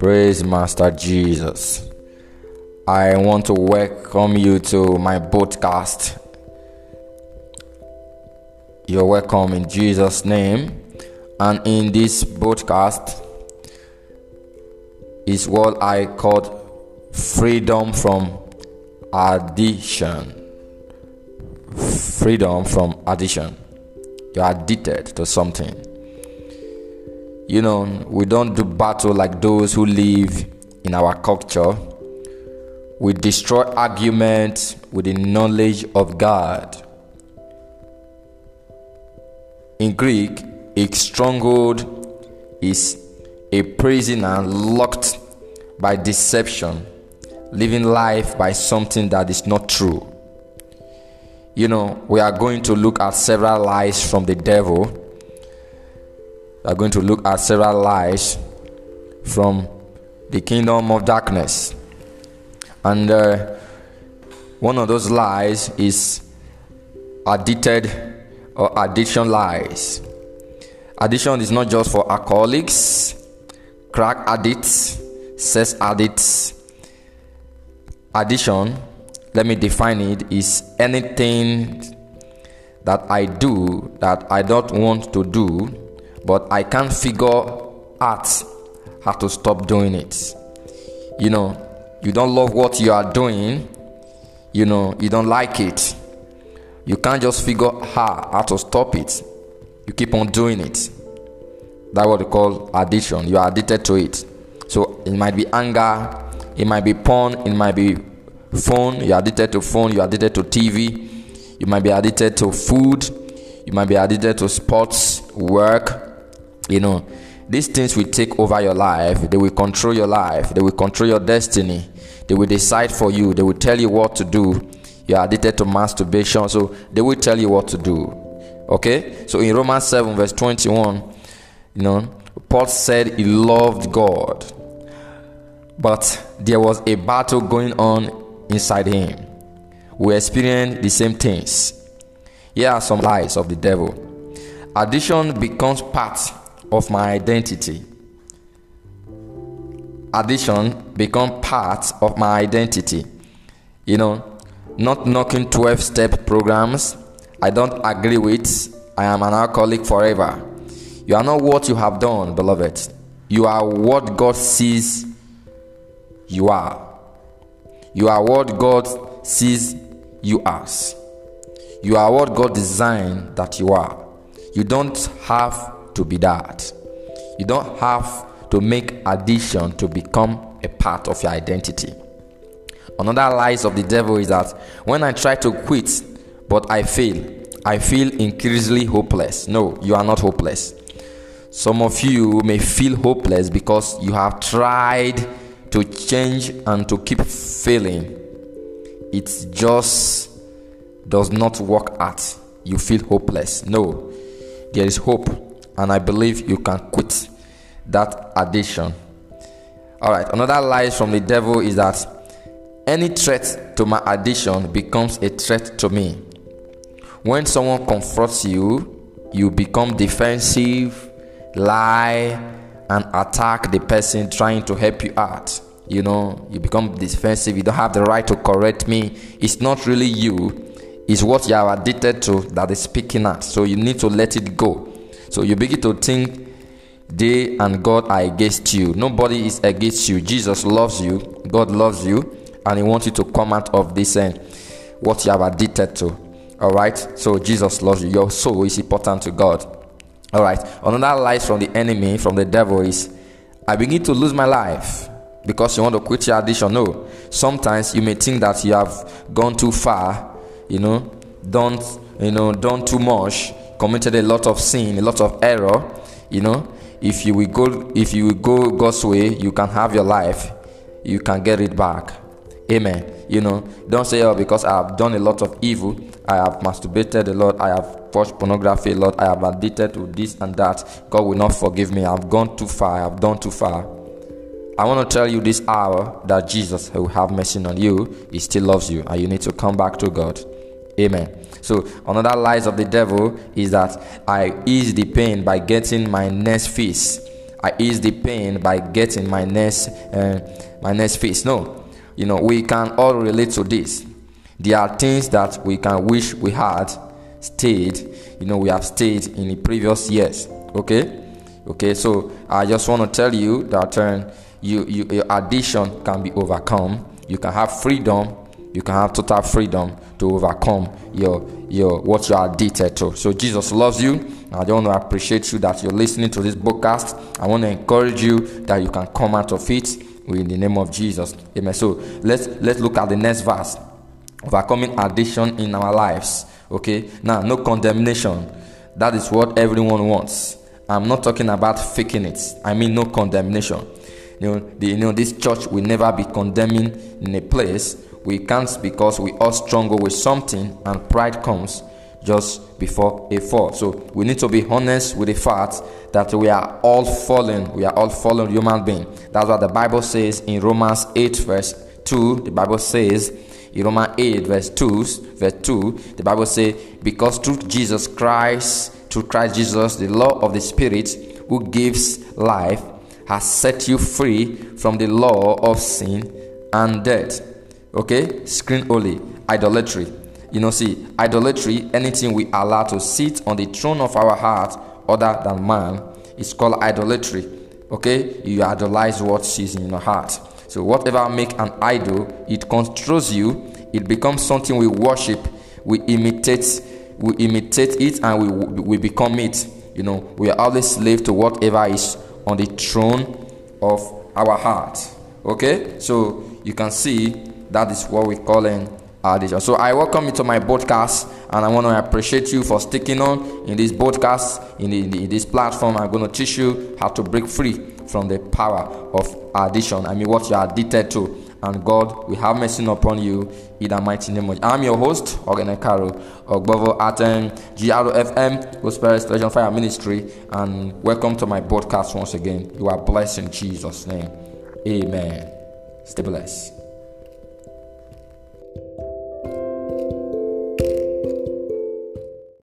Praise Master Jesus. I want to welcome you to my podcast. You're welcome in Jesus' name. And in this podcast is what I call freedom from addiction. Freedom from addiction. You're addicted to something you know, we don't do battle like those who live in our culture. We destroy arguments with the knowledge of God. In Greek, a stronghold is a prisoner locked by deception, living life by something that is not true. You know, we are going to look at several lies from the devil we are going to look at several lies from the kingdom of darkness. And uh, one of those lies is addicted or addiction lies. Addiction is not just for alcoholics, crack addicts, sex addicts. Addiction, let me define it, is anything that I do that I don't want to do but I can't figure out how to stop doing it. You know, you don't love what you are doing, you know, you don't like it. You can't just figure out how to stop it. You keep on doing it. That's what we call addiction. You are addicted to it. So it might be anger, it might be porn, it might be phone. You're addicted to phone, you're addicted to TV, you might be addicted to food, you might be addicted to sports, work, you know, these things will take over your life, they will control your life, they will control your destiny, they will decide for you, they will tell you what to do. You are addicted to masturbation, so they will tell you what to do. Okay? So in Romans 7, verse 21, you know, Paul said he loved God, but there was a battle going on inside him. We experience the same things. Here are some lies of the devil. Addiction becomes part of my identity. Addiction become part of my identity. You know, not knocking 12 step programs I don't agree with. I am an alcoholic forever. You are not what you have done, beloved. You are what God sees you are. You are what God sees you as. You are what God designed that you are. You don't have to be that. You don't have to make addition to become a part of your identity. Another lies of the devil is that when I try to quit but I fail, I feel increasingly hopeless. No, you are not hopeless. Some of you may feel hopeless because you have tried to change and to keep failing. It just does not work out. You feel hopeless. No, there is hope and I believe you can quit that addiction. All right, another lie from the devil is that any threat to my addiction becomes a threat to me. When someone confronts you, you become defensive, lie, and attack the person trying to help you out. You know, you become defensive, you don't have the right to correct me. It's not really you, it's what you are addicted to that is speaking out. So you need to let it go. So you begin to think they and God are against you. Nobody is against you. Jesus loves you. God loves you. And He wants you to come out of this and what you have addicted to. All right. So Jesus loves you. Your soul is important to God. All right. Another lie from the enemy, from the devil, is I begin to lose my life because you want to quit your addiction. No. Sometimes you may think that you have gone too far. You know, don't you know, done too much committed a lot of sin, a lot of error, you know, if you will go if you will go God's way, you can have your life. You can get it back. Amen. You know, don't say, oh, because I have done a lot of evil, I have masturbated a lot, I have watched pornography a lot, I have addicted to this and that. God will not forgive me. I've gone too far, I have done too far. I want to tell you this hour that Jesus, who have mercy on you, He still loves you, and you need to come back to God. Amen. So another lies of the devil is that I ease the pain by getting my next feast. I ease the pain by getting my next uh, my next feast. No, you know we can all relate to this. There are things that we can wish we had stayed. You know we have stayed in the previous years. Okay, okay. So I just want to tell you that uh, you, you your addiction can be overcome. You can have freedom. You can have total freedom to overcome your your what you are addicted to. So Jesus loves you. I want to appreciate you that you're listening to this podcast. I want to encourage you that you can come out of it in the name of Jesus. Amen. So let's let's look at the next verse. Overcoming addiction in our lives. Okay. Now, no condemnation. That is what everyone wants. I'm not talking about faking it. I mean no condemnation. You know, the, you know this church will never be condemning in a place we can't because we all struggle with something and pride comes just before a fall. So we need to be honest with the fact that we are all fallen. We are all fallen human beings. That's what the Bible says in Romans 8, verse 2. The Bible says in Romans 8, verse 2, verse 2, the Bible says, Because through Jesus Christ, through Christ Jesus, the law of the Spirit who gives life has set you free from the law of sin and death. Okay? Screen only. Idolatry. You know, see, idolatry, anything we allow to sit on the throne of our heart other than man, is called idolatry. Okay? You idolize what is in your heart. So whatever make an idol, it controls you. It becomes something we worship. We imitate. We imitate it, and we we become it. You know, we are always slave to whatever is on the throne of our heart. Okay? So you can see that is what we call in addiction. So I welcome you to my podcast, and I want to appreciate you for sticking on in this podcast, in, in, in this platform. I'm going to teach you how to break free from the power of addiction. I mean, what you are addicted to. And God will have mercy upon you in the mighty name of I'm your host, Ogene Karo, Ogbovo at um, GRFM, Gospel Restoration Fire Ministry, and welcome to my podcast once again. You are blessed in Jesus' name. Amen. Stay blessed.